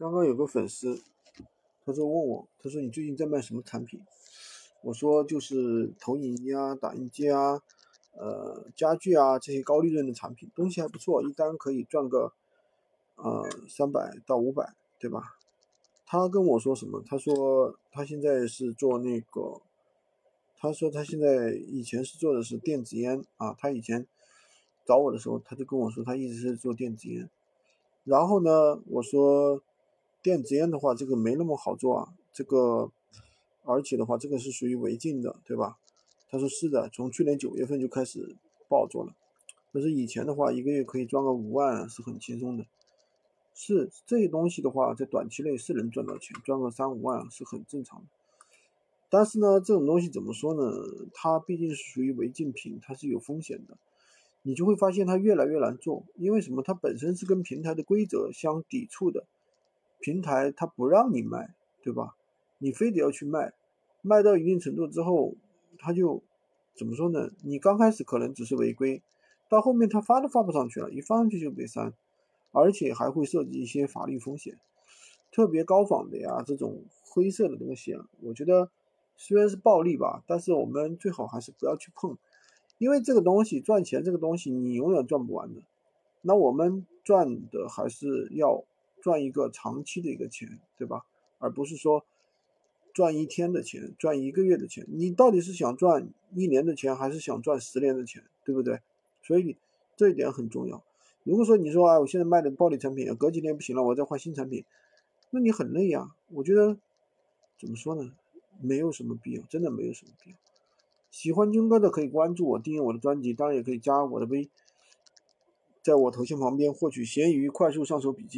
刚刚有个粉丝，他说问我，他说你最近在卖什么产品？我说就是投影仪啊、打印机啊、呃家具啊这些高利润的产品，东西还不错，一单可以赚个呃三百到五百，对吧？他跟我说什么？他说他现在是做那个，他说他现在以前是做的是电子烟啊，他以前找我的时候他就跟我说他一直是做电子烟。然后呢，我说电子烟的话，这个没那么好做啊，这个而且的话，这个是属于违禁的，对吧？他说是的，从去年九月份就开始不好做了。但是以前的话，一个月可以赚个五万是很轻松的。是这些东西的话，在短期内是能赚到钱，赚个三五万是很正常的。但是呢，这种东西怎么说呢？它毕竟是属于违禁品，它是有风险的。你就会发现它越来越难做，因为什么？它本身是跟平台的规则相抵触的，平台它不让你卖，对吧？你非得要去卖，卖到一定程度之后，它就怎么说呢？你刚开始可能只是违规，到后面它发都发不上去了，一发上去就被删，而且还会涉及一些法律风险，特别高仿的呀，这种灰色的东西啊，我觉得虽然是暴利吧，但是我们最好还是不要去碰。因为这个东西赚钱，这个东西你永远赚不完的。那我们赚的还是要赚一个长期的一个钱，对吧？而不是说赚一天的钱，赚一个月的钱。你到底是想赚一年的钱，还是想赚十年的钱，对不对？所以这一点很重要。如果说你说啊，我现在卖的暴利产品，隔几天不行了，我再换新产品，那你很累呀。我觉得怎么说呢？没有什么必要，真的没有什么必要。喜欢军哥的可以关注我，订阅我的专辑，当然也可以加我的微，在我头像旁边获取闲鱼快速上手笔记。